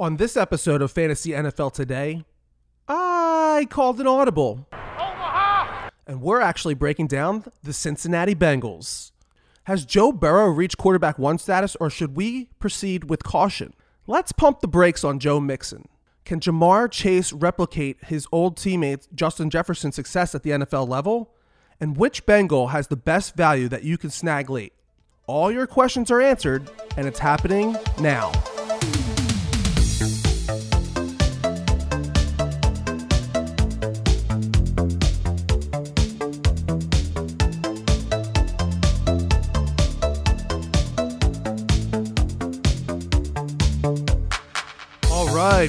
On this episode of Fantasy NFL Today, I called an audible. And we're actually breaking down the Cincinnati Bengals. Has Joe Burrow reached quarterback one status, or should we proceed with caution? Let's pump the brakes on Joe Mixon. Can Ja'Marr Chase replicate his old teammate Justin Jefferson's success at the NFL level? And which Bengal has the best value that you can snag late? All your questions are answered, and it's happening now.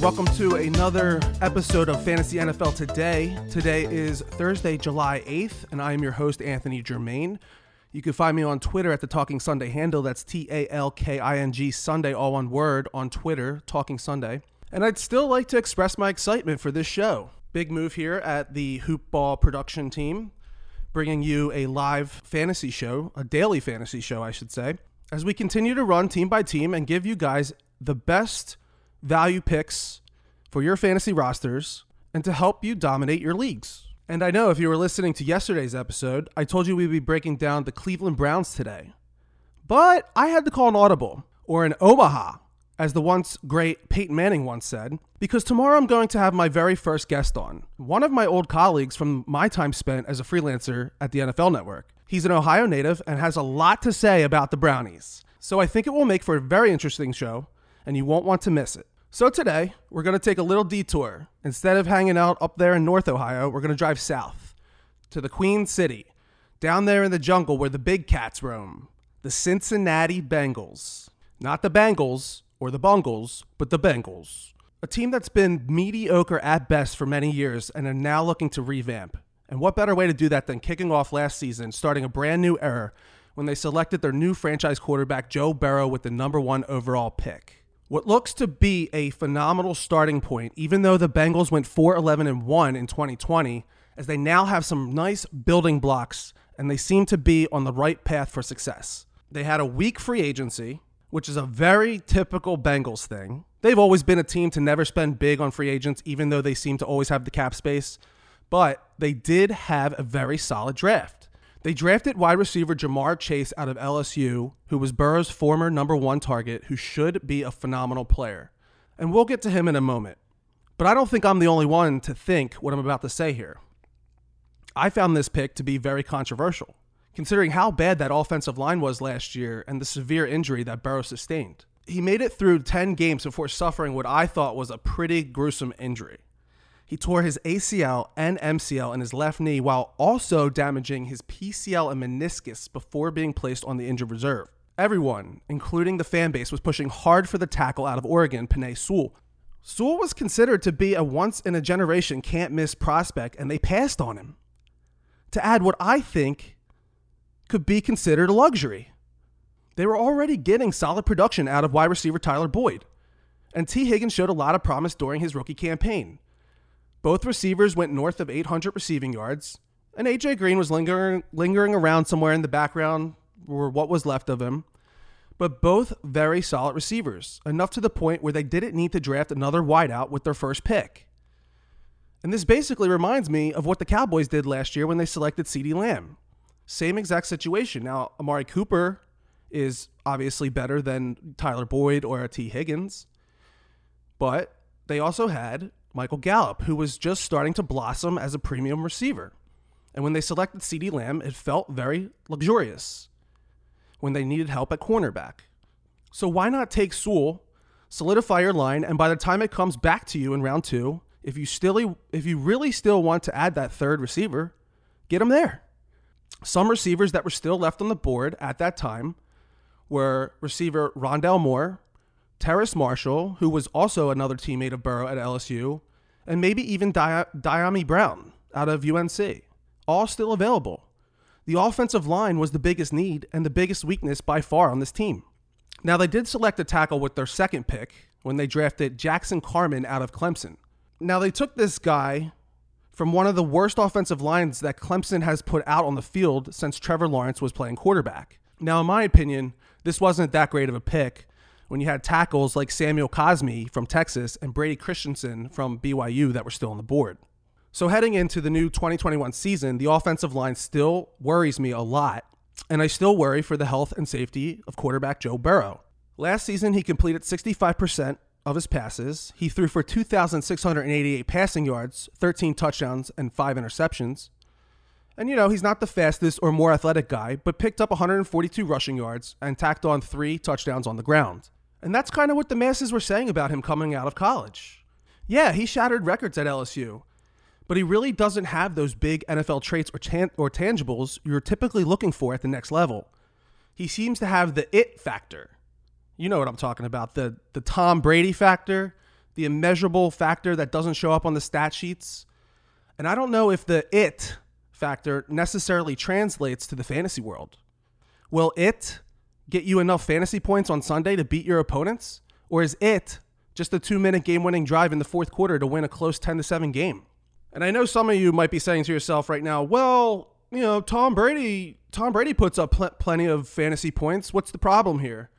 Welcome to another episode of Fantasy NFL Today. Today is Thursday, July 8th, and I am your host, Anthony Germain. You can find me on Twitter at the Talking Sunday handle. That's T A L K I N G Sunday, all one word, on Twitter, Talking Sunday. And I'd still like to express my excitement for this show. Big move here at the Hoopball production team, bringing you a live fantasy show, a daily fantasy show, I should say, as we continue to run team by team and give you guys the best value picks for your fantasy rosters and to help you dominate your leagues. And I know if you were listening to yesterday's episode, I told you we'd be breaking down the Cleveland Browns today. But I had to call an audible, or an Omaha, as the once great Peyton Manning once said, because tomorrow I'm going to have my very first guest on, one of my old colleagues from my time spent as a freelancer at the NFL Network. He's an Ohio native and has a lot to say about the Brownies. So I think it will make for a very interesting show, and you won't want to miss it. So today, we're going to take a little detour. Instead of hanging out up there in North Ohio, we're going to drive south to the Queen City, down there in the jungle where the big cats roam. The Cincinnati Bengals. Not the Bengals or the Bungles, but the Bengals. A team that's been mediocre at best for many years and are now looking to revamp. And what better way to do that than kicking off last season, starting a brand new era when they selected their new franchise quarterback, Joe Burrow, with the number one overall pick. What looks to be a phenomenal starting point, even though the Bengals went 4 11 and 1 in 2020, as they now have some nice building blocks and they seem to be on the right path for success. They had a weak free agency, which is a very typical Bengals thing. They've always been a team to never spend big on free agents, even though they seem to always have the cap space. But they did have a very solid draft. They drafted wide receiver Ja'Marr Chase out of LSU, who was Burrow's former number one target, who should be a phenomenal player. And we'll get to him in a moment. But I don't think I'm the only one to think what I'm about to say here. I found this pick to be very controversial, considering how bad that offensive line was last year and the severe injury that Burrow sustained. He made it through 10 games before suffering what I thought was a pretty gruesome injury. He tore his ACL and MCL in his left knee while also damaging his PCL and meniscus before being placed on the injured reserve. Everyone, including the fan base, was pushing hard for the tackle out of Oregon, Penei Sewell. Sewell was considered to be a once in a generation can't miss prospect, and they passed on him. To add what I think could be considered a luxury. They were already getting solid production out of wide receiver Tyler Boyd, and Tee Higgins showed a lot of promise during his rookie campaign. Both receivers went north of 800 receiving yards, and AJ Green was lingering, lingering around somewhere in the background, or what was left of him. But both very solid receivers, enough to the point where they didn't need to draft another wideout with their first pick. And this basically reminds me of what the Cowboys did last year when they selected CeeDee Lamb. Same exact situation. Now, Amari Cooper is obviously better than Tyler Boyd or Tee Higgins, but they also had Michael Gallup, who was just starting to blossom as a premium receiver. And when they selected CeeDee Lamb, it felt very luxurious when they needed help at cornerback. So why not take Sewell, solidify your line, and by the time it comes back to you in round two, if you still if you really still want to add that third receiver, get him there. Some receivers that were still left on the board at that time were receiver Rondale Moore, Terrace Marshall, who was also another teammate of Burrow at LSU, and maybe even Di- Dyami Brown out of UNC, all still available. The offensive line was the biggest need and the biggest weakness by far on this team. Now, they did select a tackle with their second pick when they drafted Jackson Carman out of Clemson. Now, they took this guy from one of the worst offensive lines that Clemson has put out on the field since Trevor Lawrence was playing quarterback. Now, in my opinion, this wasn't that great of a pick when you had tackles like Samuel Cosmi from Texas and Brady Christensen from BYU that were still on the board. So, heading into the new 2021 season, the offensive line still worries me a lot, and I still worry for the health and safety of quarterback Joe Burrow. Last season, he completed 65% of his passes. He threw for 2,688 passing yards, 13 touchdowns, and 5 interceptions. And you know, he's not the fastest or more athletic guy, but picked up 142 rushing yards and tacked on three touchdowns on the ground. And that's kind of what the masses were saying about him coming out of college. Yeah, he shattered records at LSU, but he really doesn't have those big NFL traits or, tan- or tangibles you're typically looking for at the next level. He seems to have the it factor. You know what I'm talking about the, the Tom Brady factor, the immeasurable factor that doesn't show up on the stat sheets. And I don't know if the it factor necessarily translates to the fantasy world. Will it get you enough fantasy points on Sunday to beat your opponents? Or is it just a two minute game winning drive in the fourth quarter to win a close 10 to 7 game? And I know some of you might be saying to yourself right now, well, you know, Tom Brady, Tom Brady puts up pl- plenty of fantasy points. What's the problem here?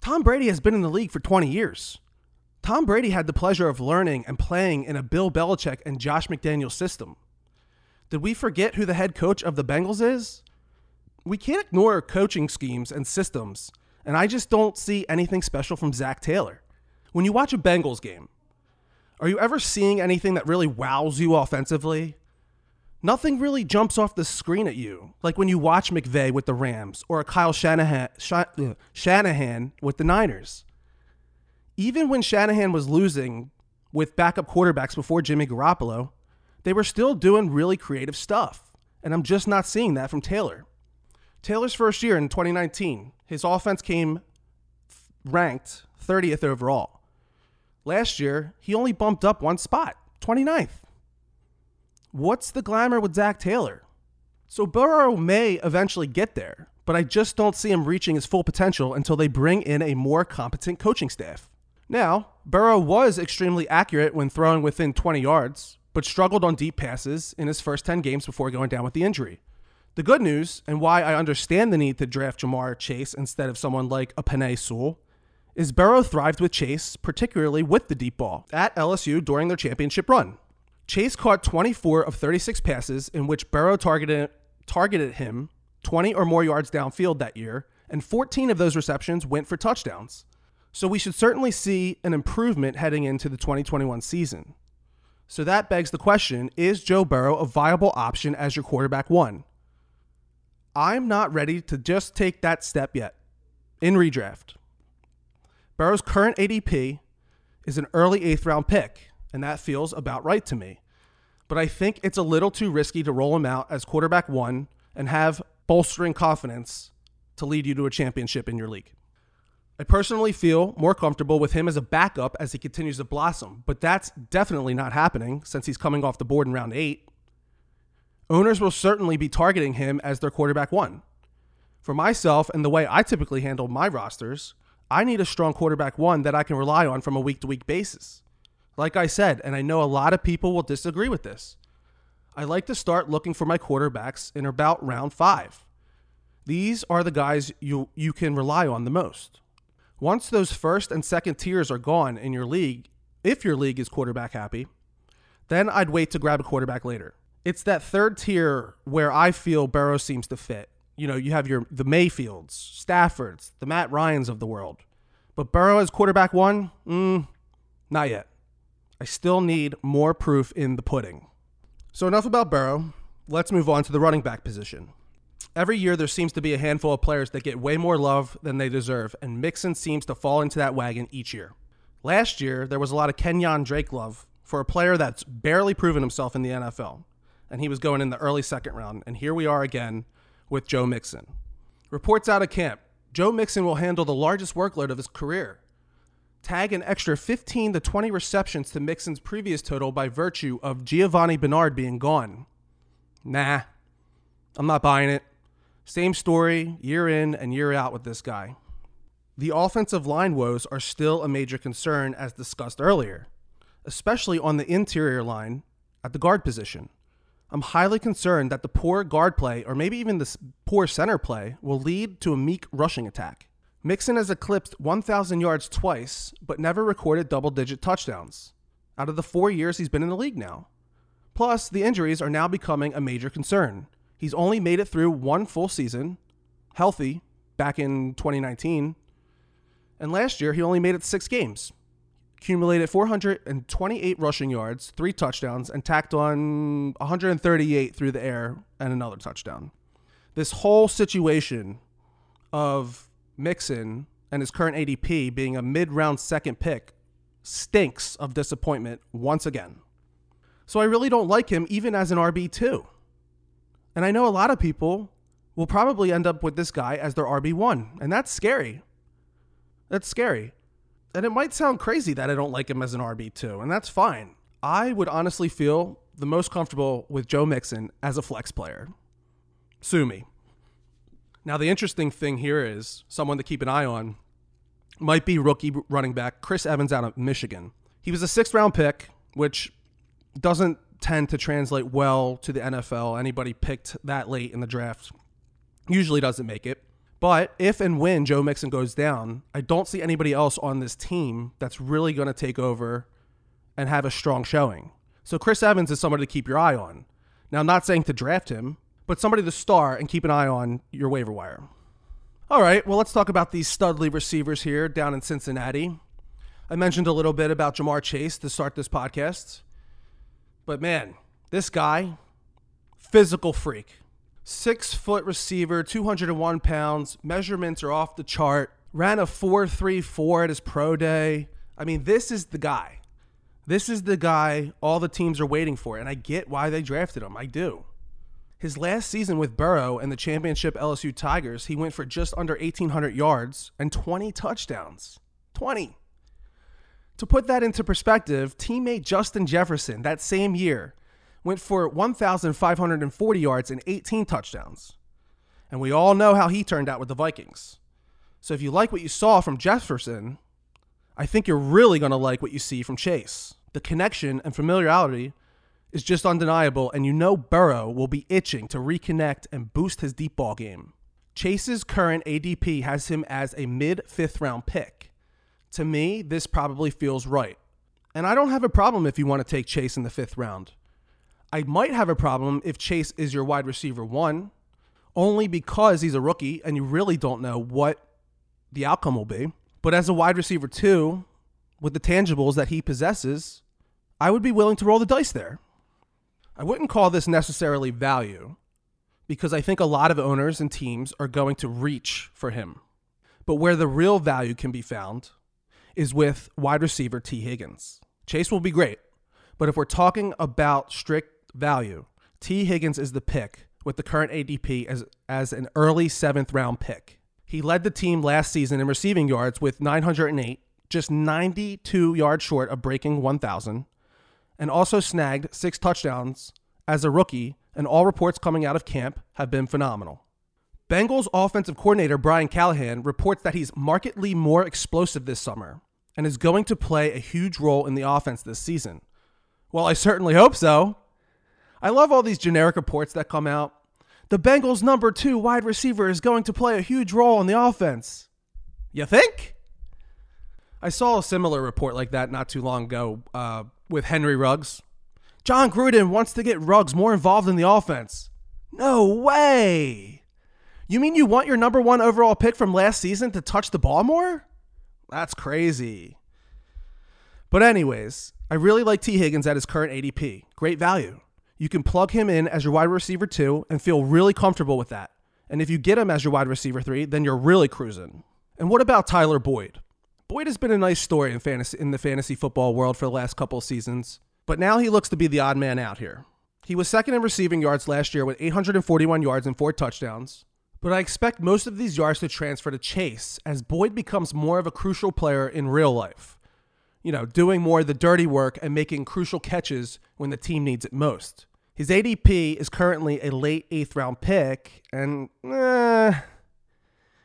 Tom Brady has been in the league for 20 years. Tom Brady had the pleasure of learning and playing in a Bill Belichick and Josh McDaniel system. Did we forget who the head coach of the Bengals is? We can't ignore coaching schemes and systems, and I just don't see anything special from Zac Taylor. When you watch a Bengals game, are you ever seeing anything that really wows you offensively? Nothing really jumps off the screen at you, like when you watch McVay with the Rams or a Kyle Shanahan, Shanahan with the Niners. Even when Shanahan was losing with backup quarterbacks before Jimmy Garoppolo, they were still doing really creative stuff. And I'm just not seeing that from Taylor. Taylor's first year in 2019, his offense came ranked 30th overall. Last year, he only bumped up one spot, 29th. What's the glamour with Zac Taylor? So Burrow may eventually get there, but I just don't see him reaching his full potential until they bring in a more competent coaching staff. Now, Burrow was extremely accurate when throwing within 20 yards, but struggled on deep passes in his first 10 games before going down with the injury. The good news, and why I understand the need to draft Ja'Marr Chase instead of someone like a Penei Sewell, is Burrow thrived with Chase, particularly with the deep ball, at LSU during their championship run. Chase caught 24 of 36 passes in which Burrow targeted, targeted him 20 or more yards downfield that year, and 14 of those receptions went for touchdowns. So we should certainly see an improvement heading into the 2021 season. So that begs the question is Joe Burrow a viable option as your quarterback one? I'm not ready to just take that step yet in redraft. Burrow's current ADP is an early eighth round pick, and that feels about right to me. But I think it's a little too risky to roll him out as quarterback one and have bolstering confidence to lead you to a championship in your league. I personally feel more comfortable with him as a backup as he continues to blossom, but that's definitely not happening since he's coming off the board in round eight. Owners will certainly be targeting him as their quarterback one. For myself and the way I typically handle my rosters, I need a strong quarterback one that I can rely on from a week to week basis. Like I said, and I know a lot of people will disagree with this, I like to start looking for my quarterbacks in about round five. These are the guys you, you can rely on the most. Once those first and second tiers are gone in your league, if your league is quarterback happy, then I'd wait to grab a quarterback later. It's that third tier where I feel Burrow seems to fit. You know, you have your the Mayfields, Staffords, the Matt Ryans of the world. But Burrow as quarterback one, mm, not yet. I still need more proof in the pudding. So enough about Burrow. Let's move on to the running back position. Every year, there seems to be a handful of players that get way more love than they deserve, and Mixon seems to fall into that wagon each year. Last year, there was a lot of Kenyon Drake love for a player that's barely proven himself in the NFL, and he was going in the early second round. And here we are again with Joe Mixon. Reports out of camp Joe Mixon will handle the largest workload of his career. Tag an extra 15 to 20 receptions to Mixon's previous total by virtue of Giovani Bernard being gone. Nah, I'm not buying it. Same story year in and year out with this guy. The offensive line woes are still a major concern, as discussed earlier, especially on the interior line at the guard position. I'm highly concerned that the poor guard play, or maybe even the poor center play, will lead to a meek rushing attack. Mixon has eclipsed 1,000 yards twice, but never recorded double digit touchdowns out of the four years he's been in the league now. Plus, the injuries are now becoming a major concern. He's only made it through one full season, healthy, back in 2019. And last year, he only made it six games. Accumulated 428 rushing yards, three touchdowns, and tacked on 138 through the air and another touchdown. This whole situation of Mixon and his current ADP being a mid round second pick stinks of disappointment once again. So I really don't like him even as an RB2. And I know a lot of people will probably end up with this guy as their RB1, and that's scary. That's scary. And it might sound crazy that I don't like him as an RB2, and that's fine. I would honestly feel the most comfortable with Joe Mixon as a flex player. Sue me. Now, the interesting thing here is someone to keep an eye on might be rookie running back Chris Evans out of Michigan. He was a sixth round pick, which doesn't tend to translate well to the NFL. Anybody picked that late in the draft usually doesn't make it. But if and when Joe Mixon goes down, I don't see anybody else on this team that's really going to take over and have a strong showing. So Chris Evans is somebody to keep your eye on. Now, I'm not saying to draft him, but somebody to star and keep an eye on your waiver wire. All right, well, let's talk about these studly receivers here down in Cincinnati. I mentioned a little bit about Ja'Marr Chase to start this podcast. But man, this guy, physical freak. Six foot receiver, 201 pounds. Measurements are off the chart. Ran a 4.34 at his pro day. I mean, this is the guy. This is the guy all the teams are waiting for. And I get why they drafted him. I do. His last season with Burrow and the championship LSU Tigers, he went for just under 1,800 yards and 20 touchdowns. 20. To put that into perspective, teammate Justin Jefferson that same year went for 1,540 yards and 18 touchdowns. And we all know how he turned out with the Vikings. So if you like what you saw from Jefferson, I think you're really going to like what you see from Chase. The connection and familiarity is just undeniable, and you know Burrow will be itching to reconnect and boost his deep ball game. Chase's current ADP has him as a mid fifth round pick. To me, this probably feels right. And I don't have a problem if you want to take Chase in the fifth round. I might have a problem if Chase is your wide receiver one, only because he's a rookie and you really don't know what the outcome will be. But as a wide receiver two, with the tangibles that he possesses, I would be willing to roll the dice there. I wouldn't call this necessarily value because I think a lot of owners and teams are going to reach for him. But where the real value can be found is with wide receiver Tee Higgins. Chase will be great, but if we're talking about strict value, Tee Higgins is the pick with the current ADP as, as an early seventh round pick. He led the team last season in receiving yards with 908, just 92 yards short of breaking 1,000 and also snagged six touchdowns as a rookie, and all reports coming out of camp have been phenomenal. Bengals offensive coordinator Brian Callahan reports that he's markedly more explosive this summer and is going to play a huge role in the offense this season. Well, I certainly hope so. I love all these generic reports that come out. The Bengals' number two wide receiver is going to play a huge role in the offense. You think? I saw a similar report like that not too long ago uh, with Henry Ruggs. Jon Gruden wants to get Ruggs more involved in the offense. No way. You mean you want your number one overall pick from last season to touch the ball more? That's crazy. But, anyways, I really like Tee Higgins at his current ADP. Great value. You can plug him in as your wide receiver two and feel really comfortable with that. And if you get him as your wide receiver three, then you're really cruising. And what about Tyler Boyd? Boyd has been a nice story in fantasy in the fantasy football world for the last couple seasons, but now he looks to be the odd man out here. He was second in receiving yards last year with 841 yards and four touchdowns, but I expect most of these yards to transfer to Chase as Boyd becomes more of a crucial player in real life. You know, doing more of the dirty work and making crucial catches when the team needs it most. His ADP is currently a late eighth round pick, and eh,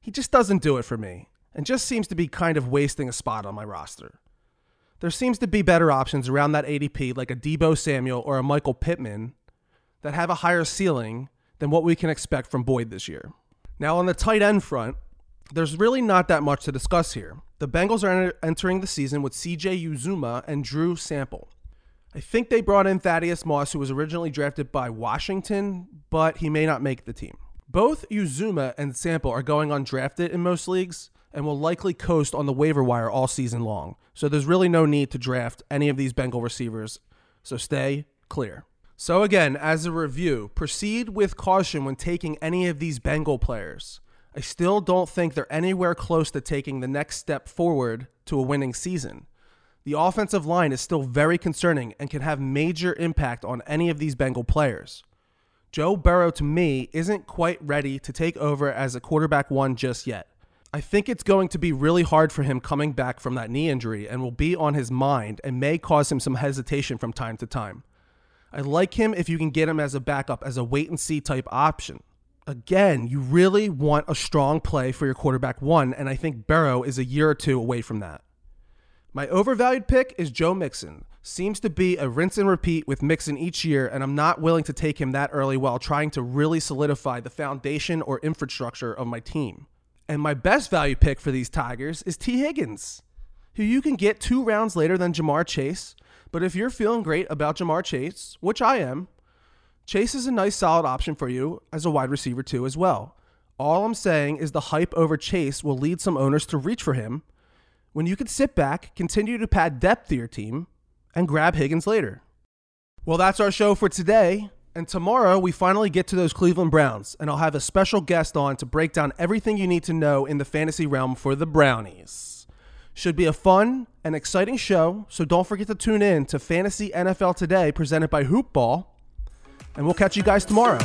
he just doesn't do it for me and just seems to be kind of wasting a spot on my roster. There seems to be better options around that ADP, like a Deebo Samuel or a Michael Pittman, that have a higher ceiling than what we can expect from Boyd this year. Now, on the tight end front, There's really not that much to discuss here. The Bengals are entering the season with CJ Uzomah and Drew Sample. I think they brought in Thaddeus Moss, who was originally drafted by Washington, but he may not make the team. Both Uzomah and Sample are going undrafted in most leagues and will likely coast on the waiver wire all season long. So there's really no need to draft any of these Bengal receivers. So stay clear. So again, as a review, proceed with caution when taking any of these Bengal players. I still don't think they're anywhere close to taking the next step forward to a winning season. The offensive line is still very concerning and can have major impact on any of these Bengal players. Joe Burrow, to me, isn't quite ready to take over as a quarterback one just yet. I think it's going to be really hard for him coming back from that knee injury and will be on his mind and may cause him some hesitation from time to time. I like him if you can get him as a backup, as a wait and see type option again, you really want a strong play for your quarterback one, and I think Burrow is a year or two away from that. My overvalued pick is Joe Mixon. Seems to be a rinse and repeat with Mixon each year, and I'm not willing to take him that early while trying to really solidify the foundation or infrastructure of my team. And my best value pick for these Tigers is Tee Higgins, who you can get two rounds later than Ja'Marr Chase. But if you're feeling great about Ja'Marr Chase, which I am, Chase is a nice solid option for you as a wide receiver too as well. All I'm saying is the hype over Chase will lead some owners to reach for him when you could sit back, continue to pad depth to your team, and grab Higgins later. Well, that's our show for today. And tomorrow we finally get to those Cleveland Browns, and I'll have a special guest on to break down everything you need to know in the fantasy realm for the Brownies. Should be a fun and exciting show, so don't forget to tune in to Fantasy NFL Today presented by Hoopball and we'll catch you guys tomorrow.